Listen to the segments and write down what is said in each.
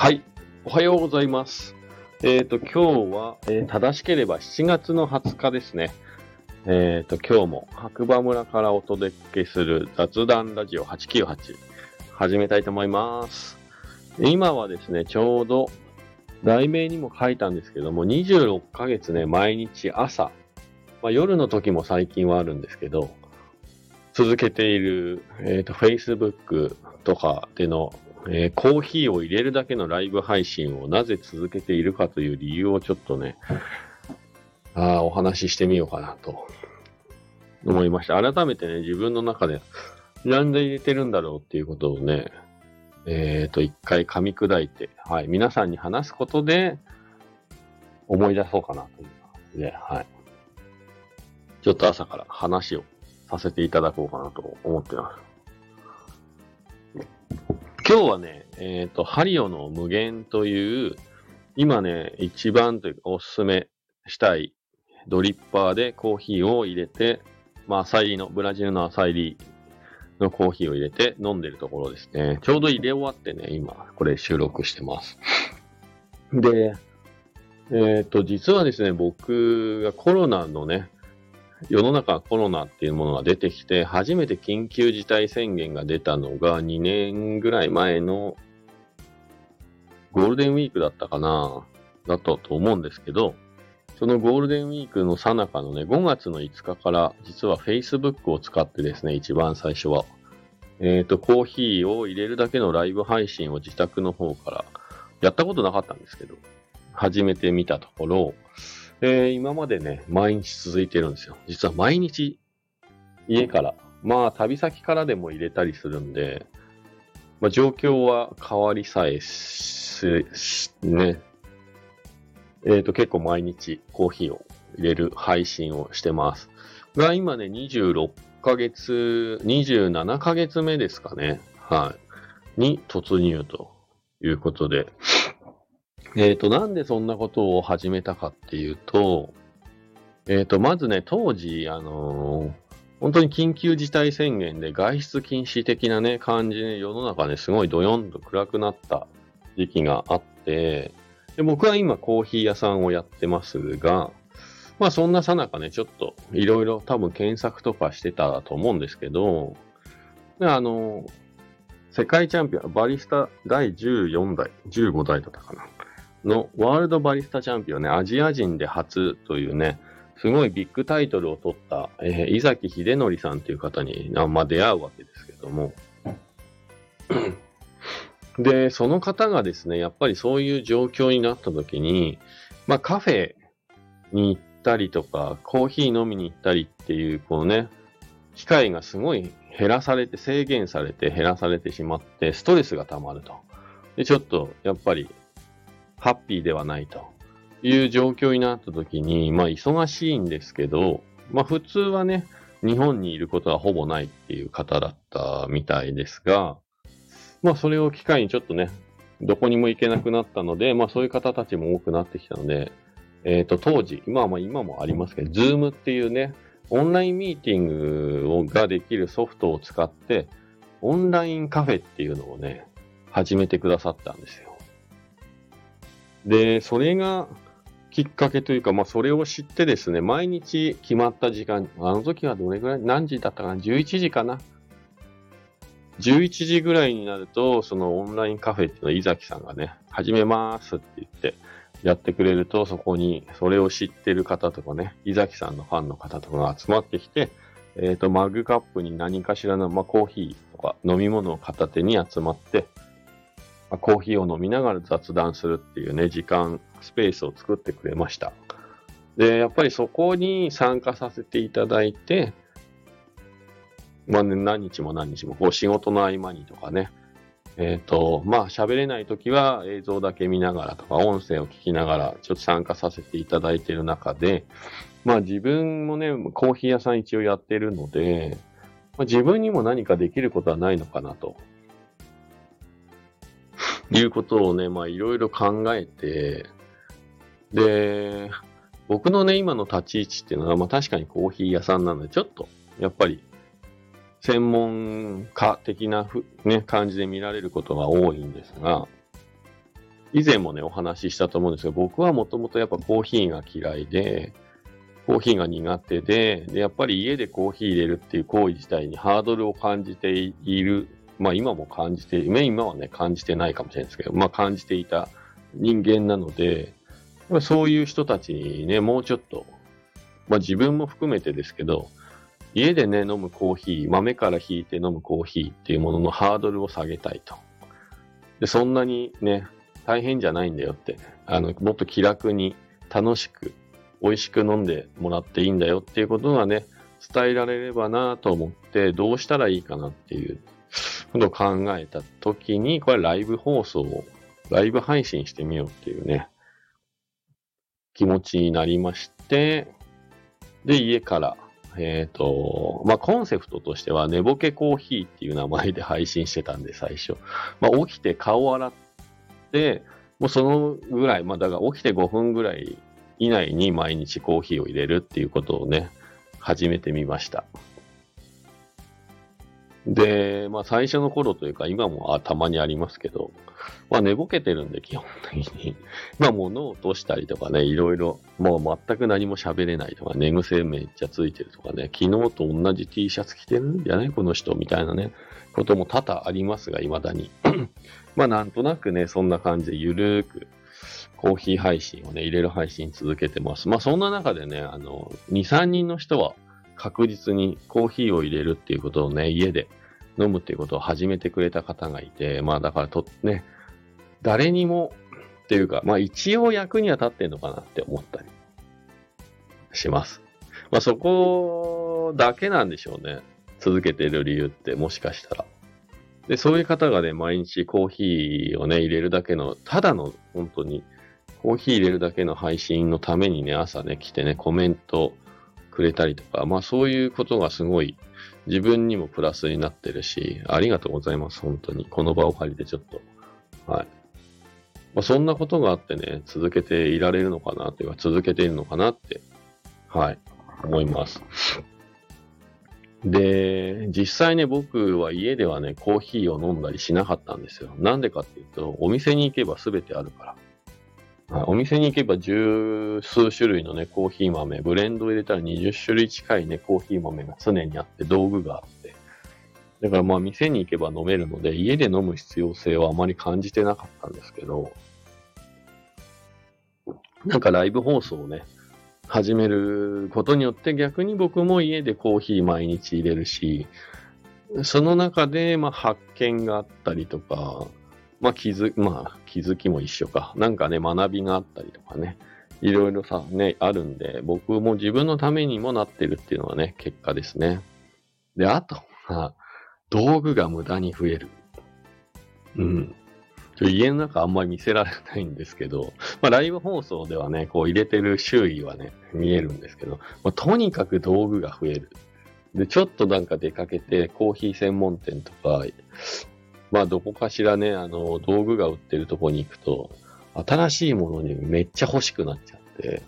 はい。おはようございます。えっ、と、今日は、えー正しければ7月の20日ですね。えっ、と、今日も白馬村からお届けする雑談ラジオ898始めたいと思います。今はですね、ちょうど題名にも書いたんですけども、26ヶ月ね、毎日朝、まあ、夜の時も最近はあるんですけど、続けている、えっ、と、Facebook とかでのえーコーヒーを入れるだけのライブ配信をなぜ続けているかという理由をちょっとね、あお話ししてみようかなと思いました。改めてね、自分の中でなんで入れてるんだろうっていうことをね、えっ、と、一回噛み砕いて、はい、皆さんに話すことで思い出そうかなという感じで、はい。ちょっと朝から話をさせていただこうかなと思ってます。今日はね、えっ、と、ハリオの無限という、今ね、一番というかおすすめしたいドリッパーでコーヒーを入れて、まあ、アサイリの、ブラジルのアサイリのコーヒーを入れて飲んでるところですね。ちょうど入れ終わってね、今、これ収録してます。で、えっ、と、実はですね、僕がコロナのね、世の中コロナっていうものが出てきて、初めて緊急事態宣言が出たのが2年ぐらい前のゴールデンウィークだったかなだったと思うんですけど、そのゴールデンウィークの最中のね、5月の5日から、実は Facebook を使ってですね、一番最初は、えっ、と、コーヒーを入れるだけのライブ配信を自宅の方から、やったことなかったんですけど、始めてみたところ、えー今までね、毎日続いてるんですよ。実は毎日、家から、まあ、旅先からでも入れたりするんで、まあ、状況は変わりさえし、しね、えっ、と、結構毎日コーヒーを入れる配信をしてます。が、今ね、26ヶ月、27ヶ月目ですかね。はい。に突入ということで。えっ、と、なんでそんなことを始めたかっていうと、えっ、と、まずね、当時、あのー本当に緊急事態宣言で外出禁止的なね、感じで世の中ね、すごいドヨンと暗くなった時期があって、で僕は今コーヒー屋さんをやってますが、まあそんなさなかね、ちょっといろいろ多分検索とかしてたと思うんですけど、あの、世界チャンピオン、バリスタ第14代、15代だったかな、のワールドバリスタチャンピオンね、アジア人で初というね、すごいビッグタイトルを取った、えー、井崎秀則さんという方に、まあ、出会うわけですけども。で、その方がですね、やっぱりそういう状況になった時に、まあカフェに行ったりとか、コーヒー飲みに行ったりっていう、こうね、機会がすごい減らされて、制限されて減らされてしまって、ストレスが溜まると。で、ちょっと、やっぱり、ハッピーではないと。いう状況になった時に、まあ忙しいんですけど、まあ普通はね、日本にいることはほぼないっていう方だったみたいですが、まあそれを機会にちょっとね、どこにも行けなくなったので、まあそういう方たちも多くなってきたので、えっ、と当時、今はまあ今もありますけど、ズームっていうね、オンラインミーティングをができるソフトを使って、オンラインカフェっていうのをね、始めてくださったんですよ。で、それが、きっかけというか、まあ、それを知ってですね、毎日決まった時間、あの時はどれぐらい、何時だったかな ?11 時かな ?11 時ぐらいになると、そのオンラインカフェっていうのを伊崎さんがね、始めますって言って、やってくれると、そこに、それを知ってる方とかね、伊崎さんのファンの方とかが集まってきて、えっ、と、マグカップに何かしらの、まあ、コーヒーとか飲み物を片手に集まって、まあコーヒーを飲みながら雑談するっていうね、時間、スペースを作ってくれました。で、やっぱりそこに参加させていただいて、まあね、何日も何日も、こう仕事の合間にとかね、えっ、と、まあ喋れないときは映像だけ見ながらとか、音声を聞きながら、ちょっと参加させていただいている中で、まあ自分もね、コーヒー屋さん一応やってるので、まあ、自分にも何かできることはないのかなと。いうことをね、まあいろいろ考えて、で、僕のね、今の立ち位置っていうのは、まあ確かにコーヒー屋さんなので、ちょっと、やっぱり、専門家的なふ、ね、感じで見られることが多いんですが、以前もね、お話ししたと思うんですけど、僕はもともとやっぱコーヒーが嫌いで、コーヒーが苦手でで、やっぱり家でコーヒー入れるっていう行為自体にハードルを感じている。まあ今も感じて、今はね、感じてないかもしれないですけど、まあ感じていた人間なので、そういう人たちにね、もうちょっと、まあ自分も含めてですけど、家でね、飲むコーヒー、豆から引いて飲むコーヒーっていうもののハードルを下げたいと。で、そんなにね、大変じゃないんだよって。あの、もっと気楽に楽しく美味しく飲んでもらっていいんだよっていうことがね、伝えられればなと思って、どうしたらいいかなっていうことを考えたときに、これライブ放送を、ライブ配信してみようっていうね、気持ちになりまして、で、家から、えっ、ー、と、まあ、コンセプトとしては、寝ぼけコーヒーっていう名前で配信してたんで、最初。まあ、起きて顔洗って、もうそのぐらい、まあ、だから起きて5分ぐらい以内に毎日コーヒーを入れるっていうことをね、始めてみました。で、まあ最初の頃というか今もあたまにありますけど、まあ寝ぼけてるんで基本的に。まあ物を落としたりとかね、いろいろ、もう全く何も喋れないとか、寝癖めっちゃついてるとかね、昨日と同じ T シャツ着てるんじゃない？この人みたいなね、ことも多々ありますが、未だに。まあなんとなくね、そんな感じでゆるーくコーヒー配信をね、入れる配信続けてます。まあそんな中でね、あの、2、3人の人は確実にコーヒーを入れるっていうことをね、家で飲むっていうことを始めてくれた方がいて、まあだからと、ね、誰にもっていうか、まあ一応役には立ってんのかなって思ったりします。まあそこだけなんでしょうね。続けてる理由ってもしかしたら。で、そういう方がね、毎日コーヒーをね、入れるだけの、ただの本当にコーヒー入れるだけの配信のためにね、朝ね、来てね、コメントくれたりとか、まあそういうことがすごい自分にもプラスになってるし、ありがとうございます、本当に。この場を借りてちょっと。はい。まあ、そんなことがあってね、続けていられるのかなというか、続けているのかなって、はい、思います。で、実際ね、僕は家ではね、コーヒーを飲んだりしなかったんですよ。なんでかっていうと、お店に行けば全てあるから。お店に行けば十数種類のね、コーヒー豆、ブレンドを入れたら20種類近いね、コーヒー豆が常にあって、道具があって。だからまあ店に行けば飲めるので、家で飲む必要性はあまり感じてなかったんですけど、なんかライブ放送をね、始めることによって逆に僕も家でコーヒー毎日入れるし、その中でまあ発見があったりとか、まあ気づ、まあ気づきも一緒か。なんかね、学びがあったりとかね。いろいろさ、ね、あるんで、僕も自分のためにもなってるっていうのはね、結果ですね。で、あとは、道具が無駄に増える。うん。ちょ家の中あんまり見せられないんですけど、まあライブ放送ではね、こう入れてる周囲はね、見えるんですけど、まあ、とにかく道具が増える。で、ちょっとなんか出かけて、コーヒー専門店とか、まあ、どこかしらね、あの、道具が売ってるとこに行くと、新しいものにめっちゃ欲しくなっちゃって、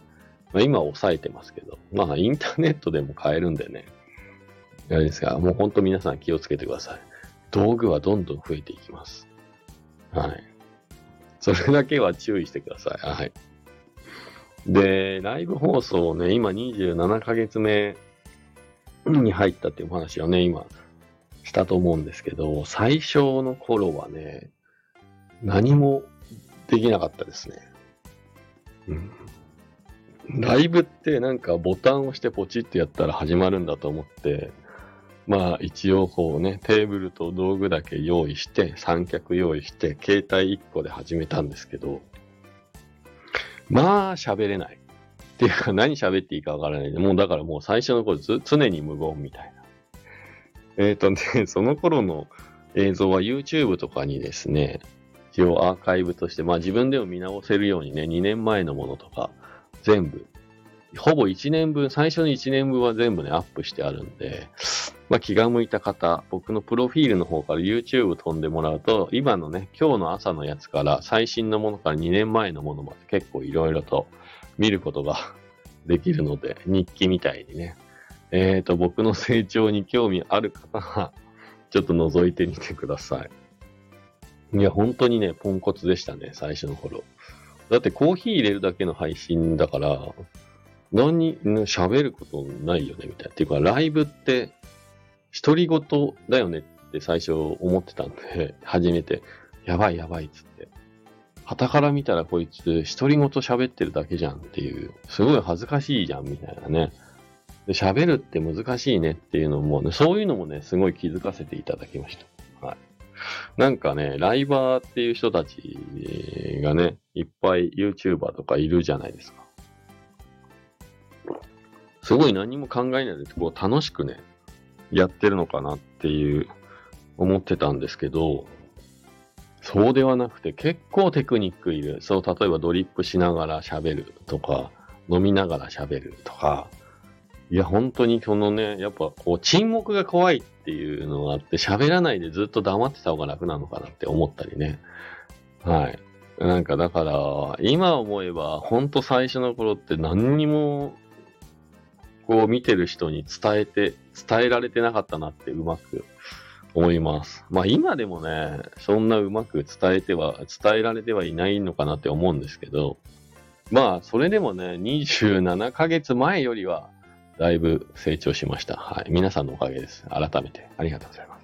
まあ、今は抑えてますけど、まあ、インターネットでも買えるんでね、あれですが、もう本当皆さん気をつけてください。道具はどんどん増えていきます。はい。それだけは注意してください。はい。で、ライブ放送をね、今27ヶ月目に入ったっていう話をね、今したと思うんですけど、最初の頃はね、何もできなかったですね。うん。ライブってなんかボタンを押してポチってやったら始まるんだと思って、まあ一応こうね、テーブルと道具だけ用意して、三脚用意して、携帯1個で始めたんですけど、まあ喋れない。っていうか何喋っていいかわからない。もうだからもう最初の頃ず常に無言みたいな。えっ、ー、とね、その頃の映像は YouTube とかにですね、一応アーカイブとして、まあ自分でも見直せるようにね、2年前のものとか、全部、ほぼ1年分、最初の1年分は全部ね、アップしてあるんで、まあ気が向いた方、僕のプロフィールの方から YouTube 飛んでもらうと、今のね、今日の朝のやつから最新のものから2年前のものまで結構いろいろと見ることが できるので、日記みたいにね、えっ、ー、と、僕の成長に興味ある方は、ちょっと覗いてみてください。いや、本当にね、ポンコツでしたね、最初の頃。だってコーヒー入れるだけの配信だから、何に喋ることないよね、みたいな。っていうか、ライブって、独り言だよねって最初思ってたんで、初めて、やばいやばいっつって。旗から見たらこいつ、独り言喋ってるだけじゃんっていう、すごい恥ずかしいじゃん、みたいなね。喋るって難しいねっていうのも、ね、そういうのもね、すごい気づかせていただきました。はい。なんかね、ライバーっていう人たちがね、いっぱい YouTuber とかいるじゃないですか。すごい何も考えないで、こう楽しくね、やってるのかなっていう思ってたんですけど、そうではなくて結構テクニックいる。そう、例えばドリップしながら喋るとか、飲みながら喋るとか、いや、本当にそのね、やっぱこう沈黙が怖いっていうのがあって、喋らないでずっと黙ってた方が楽なのかなって思ったりね。はい。なんかだから、今思えば、ほんと最初の頃って何にも、こう見てる人に伝えて、伝えられてなかったなってうまく思います。まあ今でもね、そんなうまく伝えては、伝えられてはいないのかなって思うんですけど、まあそれでもね、27ヶ月前よりは、だいぶ成長しました。はい。皆さんのおかげです。改めてありがとうございます。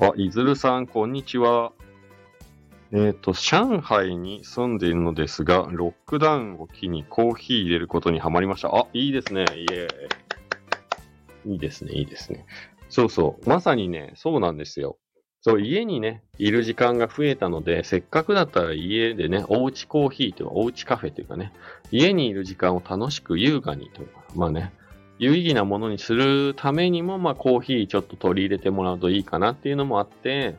あ、いずるさん、こんにちは。えっ、ー、と、上海に住んでいるのですが、ロックダウンを機にコーヒー入れることにはまりました。あ、いいですね。イエーイ。いいですね、いいですね。そうそう。まさにね、そうなんですよ。そう、家にね、いる時間が増えたので、せっかくだったら家でね、おうちコーヒーというか、おうちカフェというかね、家にいる時間を楽しく優雅にというか、まあね、有意義なものにするためにも、まあコーヒーちょっと取り入れてもらうといいかなっていうのもあって、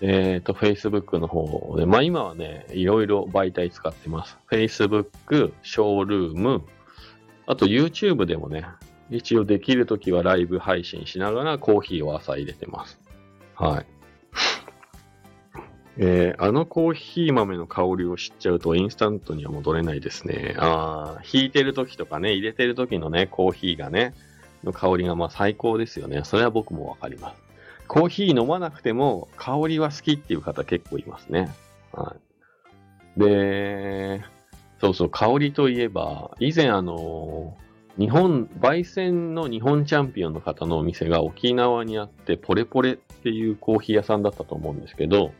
えっ、ー、と、Facebook の方で、まあ今はね、いろいろ媒体使ってます。Facebook、ショールーム、あと YouTube でもね、一応できるときはライブ配信しながらコーヒーを朝入れてます。はい。えー、あのコーヒー豆の香りを知っちゃうとインスタントには戻れないですね。ああ、引いてる時とかね、入れてる時のね、コーヒーがね、の香りがまあ最高ですよね。それは僕もわかります。コーヒー飲まなくても香りは好きっていう方結構いますね。はい。で、そうそう、香りといえば、以前あの日本、焙煎の日本チャンピオンの方のお店が沖縄にあって、ポレポレっていうコーヒー屋さんだったと思うんですけど、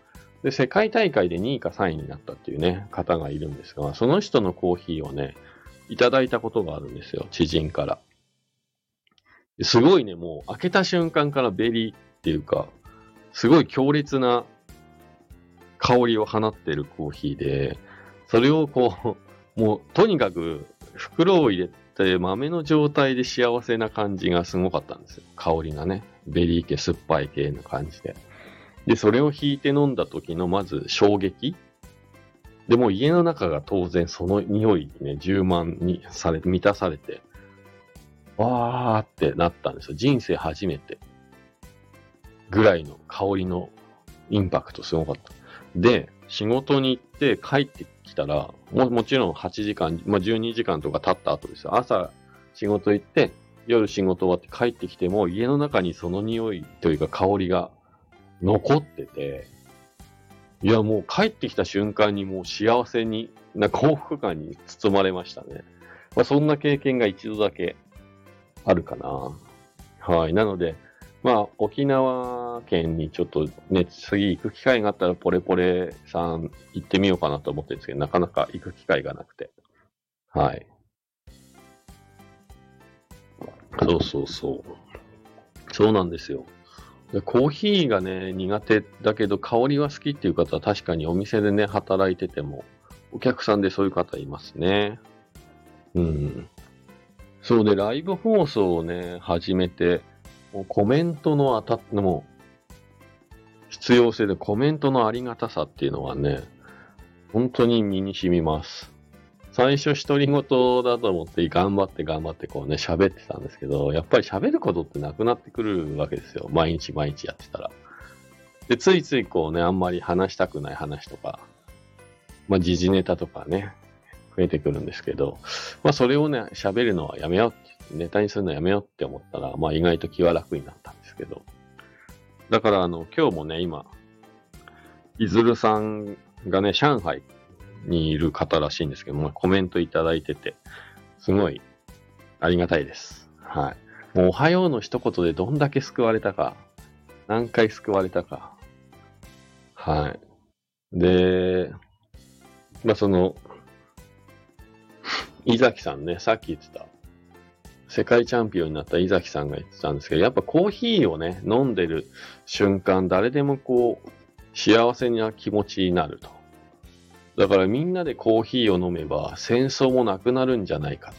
で、世界大会で2位か3位になったっていうね、方がいるんですが、その人のコーヒーをね、いただいたことがあるんですよ、知人から。すごいね、もう開けた瞬間からベリーっていうか、すごい強烈な香りを放ってるコーヒーで、それをこう、もうとにかく袋を入れてて豆の状態で幸せな感じがすごかったんですよ。香りがね。ベリー系、酸っぱい系の感じで。で、それを挽いて飲んだ時のまず衝撃。でも家の中が当然その匂いにね、充満にされ、満たされて、わーってなったんですよ。人生初めて。ぐらいの香りのインパクトすごかった。で、仕事に行って帰ってきたら、も、もちろん8時間、まあ、12時間とか経った後ですよ。朝仕事行って、夜仕事終わって帰ってきても、家の中にその匂いというか香りが残ってて、いや、もう帰ってきた瞬間にもう幸せに、な幸福感に包まれましたね。まあ、そんな経験が一度だけあるかな。はい。なので、まあ、沖縄県にちょっとね、次行く機会があったら、ポレポレさん行ってみようかなと思ってるんですけど、なかなか行く機会がなくて。はい。そうそうそう。そうなんですよ。コーヒーがね、苦手だけど香りは好きっていう方は確かにお店でね、働いてても、お客さんでそういう方いますね。うん。そうで、ライブ放送をね、始めて、コメントのあたっ、も必要性でコメントのありがたさっていうのはね、本当に身に染みます。最初独り言だと思って頑張って頑張ってこうね喋ってたんですけど、やっぱり喋ることってなくなってくるわけですよ。毎日毎日やってたら。で、ついついこうね、あんまり話したくない話とか、まあ時事ネタとかね、増えてくるんですけど、まあそれをね、喋るのはやめようって、ネタにするのやめようって思ったら、まあ意外と気は楽になったんですけど。だからあの、今日もね、今、いずるさんがね、上海にいる方らしいんですけども、コメントいただいてて、すごいありがたいです。はい。もうおはようの一言でどんだけ救われたか、何回救われたか。はい。で、まあ、その、伊崎さんね、さっき言ってた、世界チャンピオンになった伊崎さんが言ってたんですけど、やっぱコーヒーをね、飲んでる瞬間、誰でもこう、幸せな気持ちになると。だからみんなでコーヒーを飲めば戦争もなくなるんじゃないか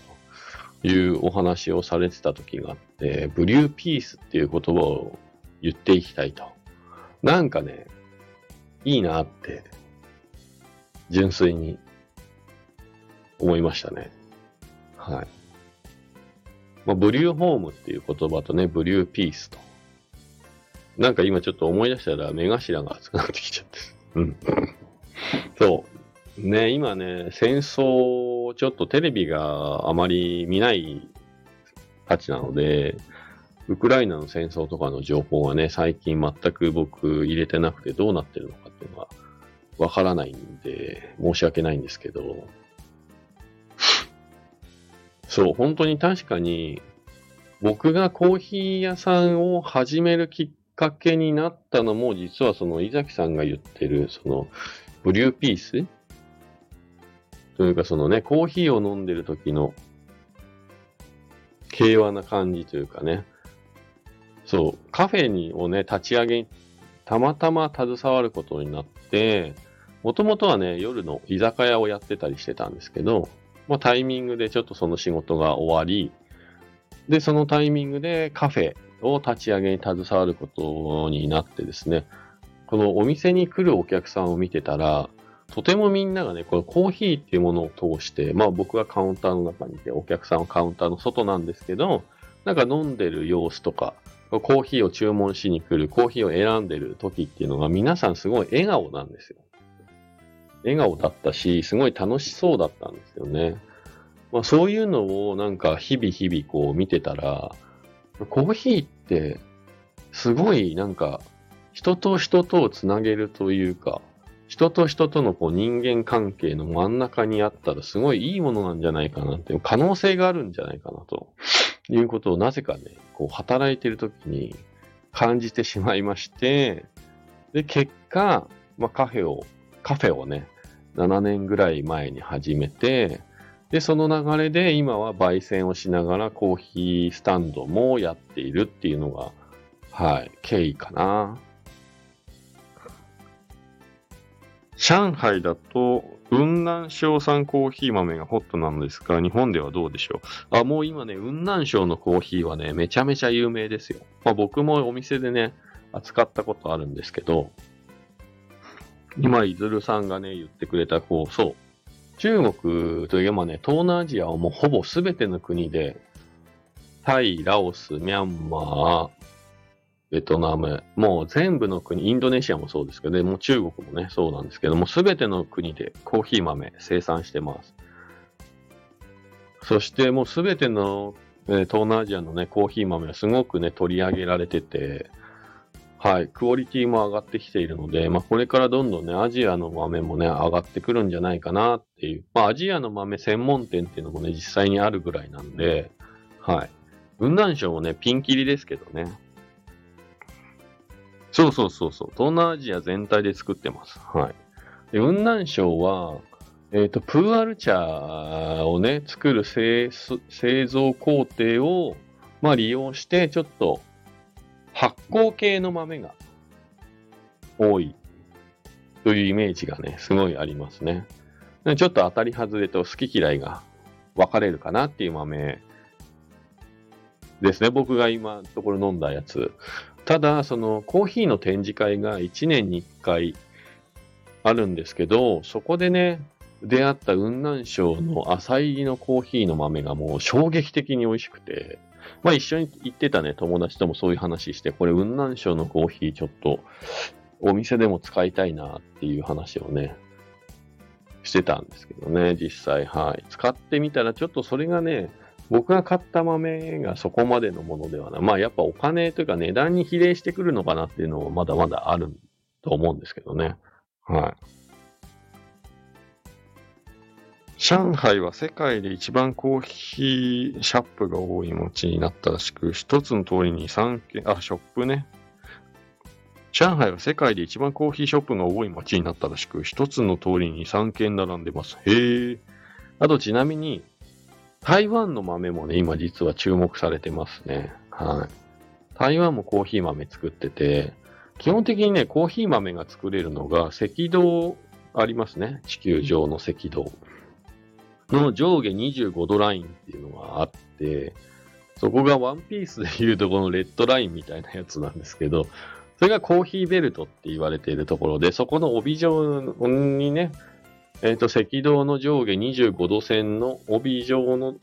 というお話をされてた時があって、ブリューピースっていう言葉を言っていきたいと。なんかね、いいなって純粋に思いましたね。はい。まあ、ブリューホームっていう言葉とね、ブリューピースと。なんか今ちょっと思い出したら目頭が熱くなってきちゃって。うん。そう。ね、今ね、戦争、ちょっとテレビがあまり見ないたちなので、ウクライナの戦争とかの情報はね、最近全く僕入れてなくてどうなってるのかっていうのはわからないんで、申し訳ないんですけど、そう、本当に確かに、僕がコーヒー屋さんを始めるきっかけになったのも、実はその伊崎さんが言ってる、その、ブリューピース？というかそのね、コーヒーを飲んでる時の平和な感じというかね、そう、カフェにをね、立ち上げたまたま携わることになって、もともとはね、夜の居酒屋をやってたりしてたんですけど、まあ、タイミングでちょっとその仕事が終わり、で、そのタイミングでカフェを立ち上げに携わることになってですね、このお店に来るお客さんを見てたら、とてもみんながね、このコーヒーっていうものを通して、まあ僕がカウンターの中にいて、お客さんはカウンターの外なんですけど、なんか飲んでる様子とか、コーヒーを注文しに来る、コーヒーを選んでる時っていうのが皆さんすごい笑顔なんですよ。笑顔だったし、すごい楽しそうだったんですよね。まあそういうのをなんか日々日々こう見てたら、コーヒーってすごいなんか人と人とをつなげるというか、人と人とのこう人間関係の真ん中にあったらすごいいいものなんじゃないかなっていう可能性があるんじゃないかなということをなぜかね、こう働いてる時に感じてしまいまして、で、結果、まあカフェを、カフェをね、7年ぐらい前に始めて、で、その流れで今は焙煎をしながらコーヒースタンドもやっているっていうのが、はい、経緯かな。上海だと、雲南省産コーヒー豆がホットなんですが、日本ではどうでしょう？あ、もう今ね、雲南省のコーヒーはね、めちゃめちゃ有名ですよ。まあ僕もお店でね、扱ったことあるんですけど、今、いずるさんがね、言ってくれた、こう、そう。中国といえばね、東南アジアはもうほぼ全ての国で、タイ、ラオス、ミャンマー、ベトナム、もう全部の国、インドネシアもそうですけど、ね、もう中国もね、そうなんですけども、全ての国でコーヒー豆生産してます。そしてもう全ての、え東南アジアのね、コーヒー豆はすごくね、取り上げられてて、はい、クオリティも上がってきているので、まあ、これからどんどんね、アジアの豆もね、上がってくるんじゃないかなっていう。まあ、アジアの豆専門店っていうのもね、実際にあるぐらいなんで、はい。雲南省もね、ピンキリですけどね。そうそうそうそう。東南アジア全体で作ってます。はい。で雲南省は、えっ、ー、と、プーアル茶をね、作る製造工程を、まあ、利用して、ちょっと、発酵系の豆が多いというイメージがね、すごいありますね。ちょっと当たり外れと好き嫌いが分かれるかなっていう豆ですね。僕が今のところ飲んだやつ。ただ、そのコーヒーの展示会が1年に1回あるんですけど、そこでね、出会った雲南省の浅入りのコーヒーの豆がもう衝撃的に美味しくて、まあ一緒に行ってたね、友達ともそういう話して、これ雲南省のコーヒーちょっとお店でも使いたいなっていう話をね、してたんですけどね、実際、はい。使ってみたらちょっとそれがね、僕が買った豆がそこまでのものではない。まあやっぱお金というか値段に比例してくるのかなっていうのはまだまだあると思うんですけどね。はい。上海は世界で一番コーヒーシャップが多い街になったらしく、一つの通りに3軒、あ、ショップね。上海は世界で一番コーヒーショップが多い街になったらしく、一つの通りに3軒並んでます。へえ。あとちなみに、台湾の豆もね、今実は注目されてますね。はい。台湾もコーヒー豆作ってて、基本的にね、コーヒー豆が作れるのが赤道ありますね。地球上の赤道。の上下25度ラインっていうのがあって、そこがワンピースでいうとこのレッドラインみたいなやつなんですけど、それがコーヒーベルトって言われているところで、そこの帯状にね、えっ、ー、と、赤道の上下25度線の帯状の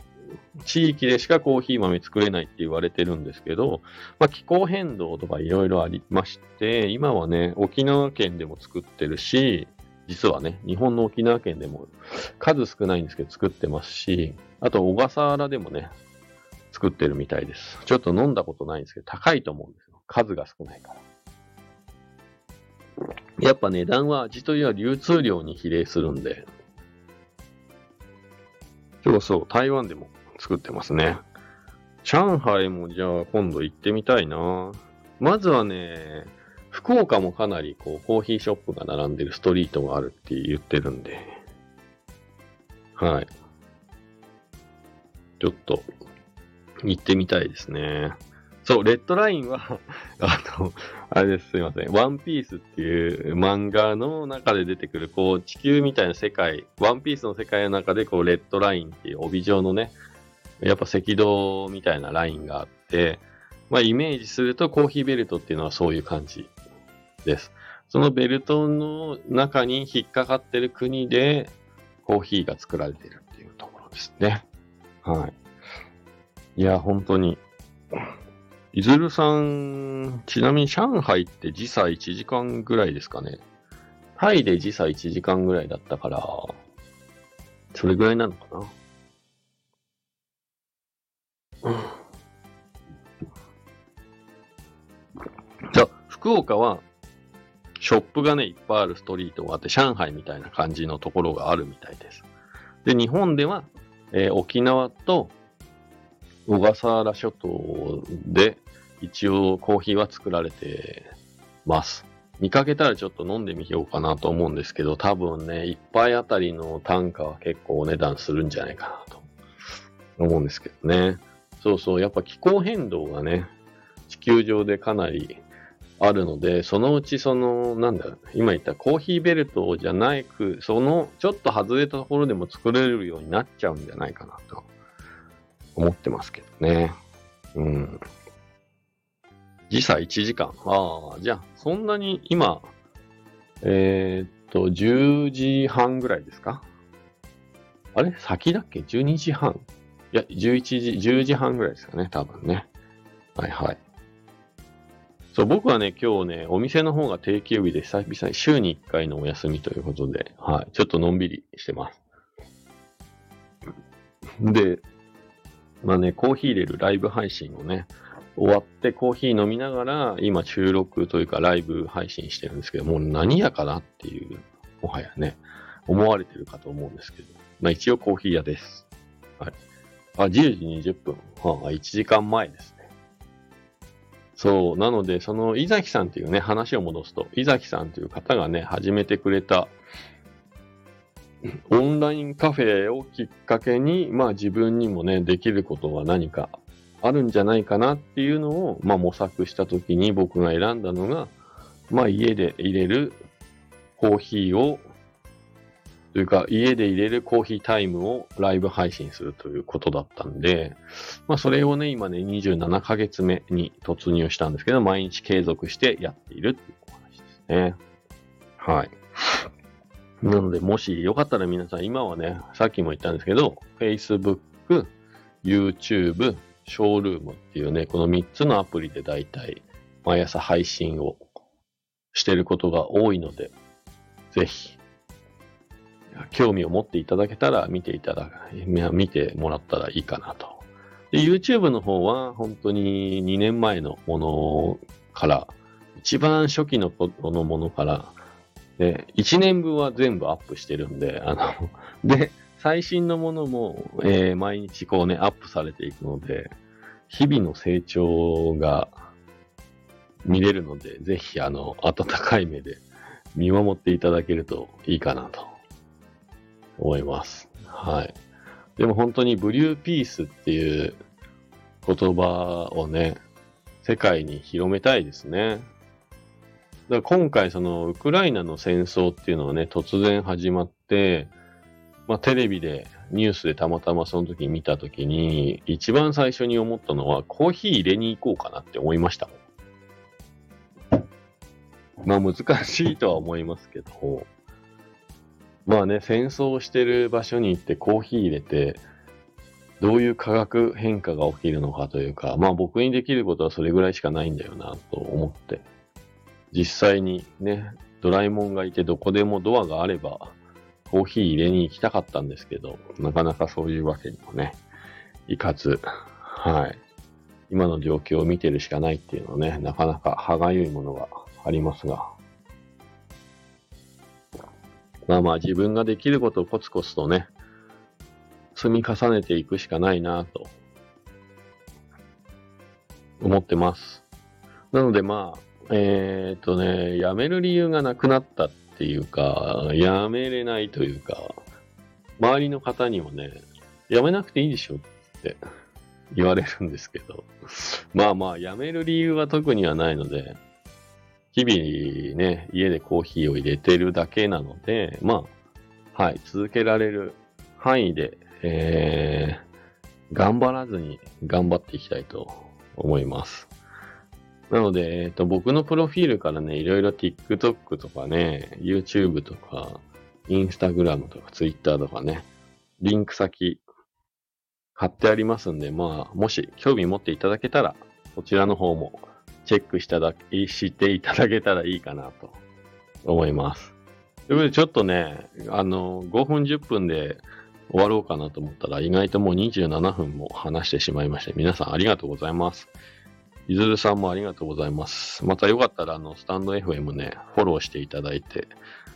地域でしかコーヒー豆作れないって言われてるんですけど、まあ、気候変動とかいろいろありまして、今はね、沖縄県でも作ってるし、実はね、日本の沖縄県でも数少ないんですけど作ってますし、あと小笠原でもね、作ってるみたいです。ちょっと飲んだことないんですけど、高いと思うんですよ。数が少ないから。やっぱ値段は味というよりは流通量に比例するんで、そうそう、台湾でも作ってますね。上海もじゃあ今度行ってみたいな。まずはね、福岡もかなりこうコーヒーショップが並んでるストリートがあるって言ってるんで、はい。ちょっと行ってみたいですね。そう、レッドラインは あの、あれです、すいません。ワンピースっていう漫画の中で出てくる、こう、地球みたいな世界、ワンピースの世界の中で、こう、レッドラインっていう帯状のね、やっぱ赤道みたいなラインがあって、まあイメージするとコーヒーベルトっていうのはそういう感じです。そのベルトの中に引っかかってる国でコーヒーが作られているっていうところですね。はい。いや、本当に。いずるさん、ちなみに上海って時差1時間ぐらいですかね。タイで時差1時間ぐらいだったから、それぐらいなのかな。じゃ福岡は、ショップがね、いっぱいあるストリートがあって、上海みたいな感じのところがあるみたいです。で、日本では、えー、沖縄と小笠原諸島で一応コーヒーは作られてます。見かけたらちょっと飲んでみようかなと思うんですけど、多分ね、一杯あたりの単価は結構お値段するんじゃないかなと思うんですけどね。そうそう、やっぱ気候変動がね、地球上でかなりあるので、そのうちその、なんだろう、今言ったコーヒーベルトじゃないく、そのちょっと外れたところでも作れるようになっちゃうんじゃないかなと思ってますけどね。うん。時差1時間。ああ、じゃあ、そんなに今、えー、っと、10時半ぐらいですか？あれ？先だっけ ?12 時半？いや、11時、10時半ぐらいですかね、多分ね。はいはい。そう、僕はね、今日ね、お店の方が定休日で久々に週に1回のお休みということで、はい、ちょっとのんびりしてます。で、まあね、コーヒー入れるライブ配信をね、終わってコーヒー飲みながら、今収録というかライブ配信してるんですけど、もう何やかなっていう、もはやね、思われてるかと思うんですけど、まあ一応コーヒー屋です。はい。あ、10時20分。はあ、1時間前ですね。そう。なので、その、伊崎さんっていうね、話を戻すと、伊崎さんという方がね、始めてくれた、オンラインカフェをきっかけに、まあ自分にもね、できることは何かあるんじゃないかなっていうのを、まあ模索したときに僕が選んだのが、まあ家で入れるコーヒーをというか、家で入れるコーヒータイムをライブ配信するということだったんで、まあそれをね、今ね、27ヶ月目に突入したんですけど、毎日継続してやっているっていうお話ですね。はい。なので、もしよかったら皆さん、今はね、さっきも言ったんですけど、Facebook、YouTube、ショールームっていうね、この3つのアプリでだいたい毎朝配信をしてることが多いので、ぜひ興味を持っていただけたら見ていただ、見てもらったらいいかなと。で、YouTube の方は本当に2年前のものから、一番初期のことのものから、で、1年分は全部アップしてるんで、あの、で、最新のものも、えー、毎日こうね、アップされていくので、日々の成長が見れるので、ぜひ、あの、温かい目で見守っていただけるといいかなと思います。はい。でも本当にブリューピースっていう言葉をね、世界に広めたいですね。だから今回そのウクライナの戦争っていうのはね、突然始まって、まあテレビでニュースでたまたまその時見た時に、一番最初に思ったのはコーヒー入れに行こうかなって思いましたまあ難しいとは思いますけど、まあね、戦争してる場所に行ってコーヒー入れて、どういう化学変化が起きるのかというか、まあ僕にできることはそれぐらいしかないんだよなと思って、実際にね、ドラえもんがいてどこでもドアがあれば、コーヒー入れに行きたかったんですけど、なかなかそういうわけにもね、いかず、はい。今の状況を見てるしかないっていうのはね、なかなか歯がゆいものがありますが。まあまあ自分ができることをコツコツとね、積み重ねていくしかないなと思ってます。なのでまあ、えー、っとね、辞める理由がなくなったっていうか、辞めれないというか、周りの方にもね、辞めなくていいでしょって言われるんですけど、まあまあ、辞める理由は特にはないので、日々ね、家でコーヒーを入れてるだけなので、まあ、はい、続けられる範囲でえー、頑張らずに頑張っていきたいと思います。なので、えっ、と、僕のプロフィールからね、いろいろ TikTok とかね、YouTube とか、Instagram とか Twitter とかね、リンク先貼ってありますんで、まあ、もし興味持っていただけたら、そちらの方もチェックしただしていただけたらいいかなと思います。ということで、ちょっとね、あの、5分10分で終わろうかなと思ったら、意外ともう27分も話してしまいまして、皆さんありがとうございます。いずるさんもありがとうございます。またよかったら、あの、スタンド FM ね、フォローしていただいて、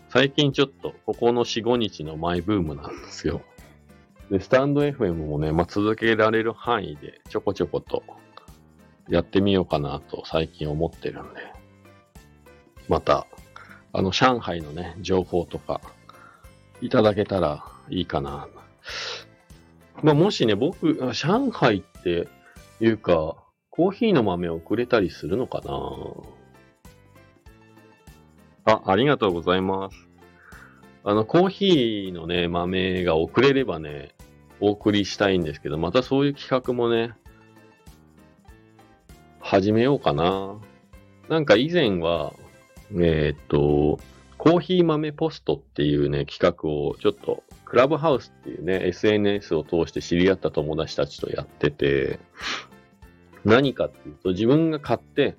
最近ちょっと、ここの4、5日のマイブームなんですよ。で、スタンド FM もね、まあ、続けられる範囲で、ちょこちょことやってみようかなと最近思ってるんで、また、あの、上海のね、情報とか、いただけたらいいかな、まあ、もしね、僕、上海っていうか、コーヒーの豆をくれたりするのかな。あ、ありがとうございます。あの、コーヒーのね、豆が送れればね、お送りしたいんですけど、またそういう企画もね、始めようかな。なんか以前は、えー、っと、コーヒー豆ポストっていうね、企画をちょっとクラブハウスっていうね、SNS を通して知り合った友達たちとやってて、何かっていうと、自分が買って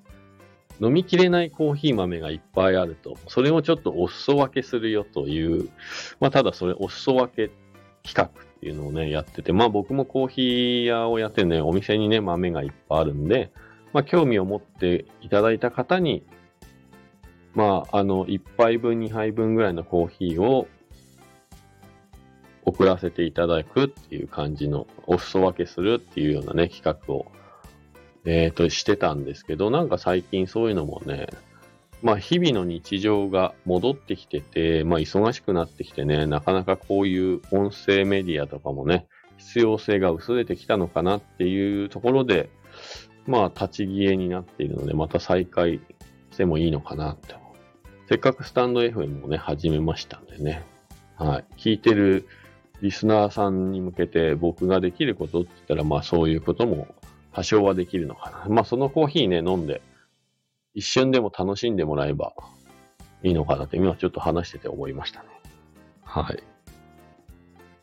飲みきれないコーヒー豆がいっぱいあると、それをちょっとお裾分けするよという、まあただそれお裾分け企画っていうのをね、やってて、まあ僕もコーヒー屋をやってね、お店にね、豆がいっぱいあるんで、まあ興味を持っていただいた方に、まああの、1杯分、2杯分ぐらいのコーヒーを送らせていただくっていう感じの、お裾分けするっていうようなね、企画を、えっ、ー、と、してたんですけど、なんか最近そういうのもね、まあ日々の日常が戻ってきてて、まあ忙しくなってきてね、なかなかこういう音声メディアとかもね、必要性が薄れてきたのかなっていうところで、まあ立ち消えになっているので、また再開してもいいのかなって。せっかくスタンド FM もね、始めましたんでね。はい。聞いてるリスナーさんに向けて僕ができることって言ったら、まあそういうことも多少はできるのかな。まあそのコーヒーね、飲んで、一瞬でも楽しんでもらえばいいのかなって今ちょっと話してて思いましたね。はい。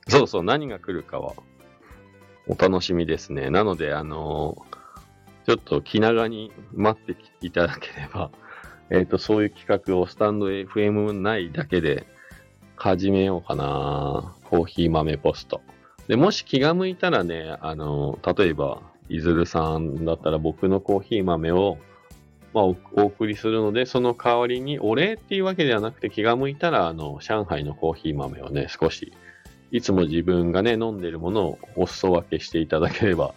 そうそう、何が来るかはお楽しみですね。なので、あのー、ちょっと気長に待っていただければ、えっ、ー、と、そういう企画をスタンド FM 内だけで始めようかな。コーヒー豆ポスト。で、もし気が向いたらね、あの、例えば、いずるさんだったら僕のコーヒー豆をまあ、おお送りするので、その代わりにお礼っていうわけではなくて気が向いたら、あの、上海のコーヒー豆をね、少し、いつも自分がね、飲んでるものをお裾分けしていただければ、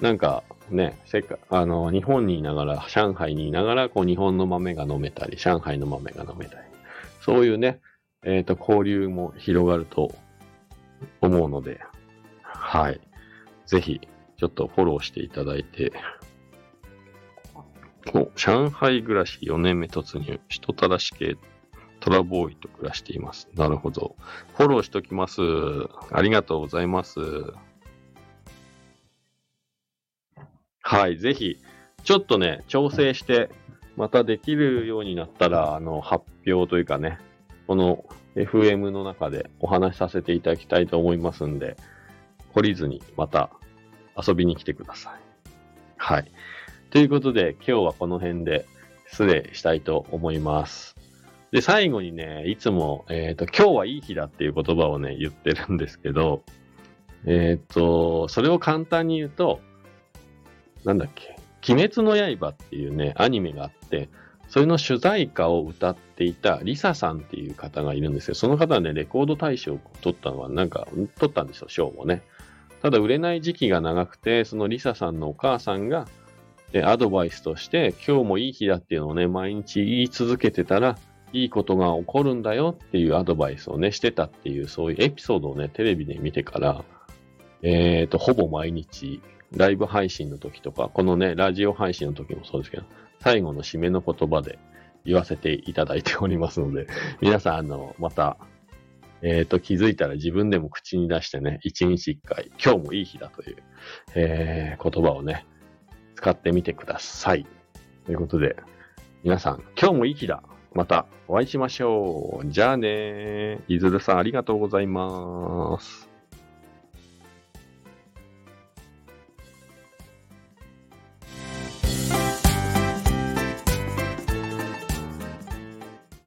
なんかね、せっか、あの、日本にいながら、上海にいながら、こう、日本の豆が飲めたり、上海の豆が飲めたり、そういうね、えっ、と、交流も広がると思うので、はい。ぜひ、ちょっとフォローしていただいて、お上海暮らし4年目突入、人たらし系トラボーイと暮らしています。なるほど。フォローしときます。ありがとうございます。はい、ぜひ、ちょっとね、調整して、またできるようになったら、あの、発表というかね、この FM の中でお話しさせていただきたいと思いますんで、懲りずにまた遊びに来てください。はい。ということで、今日はこの辺で失礼したいと思います。で、最後にね、いつも、えっ、と、今日はいい日だっていう言葉をね、言ってるんですけど、えっ、と、それを簡単に言うと、なんだっけ、鬼滅の刃っていうね、アニメがあって、それの主題歌を歌っていたリサさんっていう方がいるんですよ。その方はね、レコード大賞を取ったのは、なんか、取ったんですよ、賞もね。ただ、売れない時期が長くて、そのリサさんのお母さんが、アドバイスとして、今日もいい日だっていうのをね、毎日言い続けてたら、いいことが起こるんだよっていうアドバイスをね、してたっていう、そういうエピソードをね、テレビで見てから、えっ、と、ほぼ毎日、ライブ配信の時とか、このね、ラジオ配信の時もそうですけど、最後の締めの言葉で言わせていただいておりますので、皆さん、あの、また、えっ、と、気づいたら自分でも口に出してね、一日一回、今日もいい日だという、えー言葉をね、使ってみてください。ということで、皆さん、今日もいい日だ。またお会いしましょう。じゃあねいずるさんありがとうございます。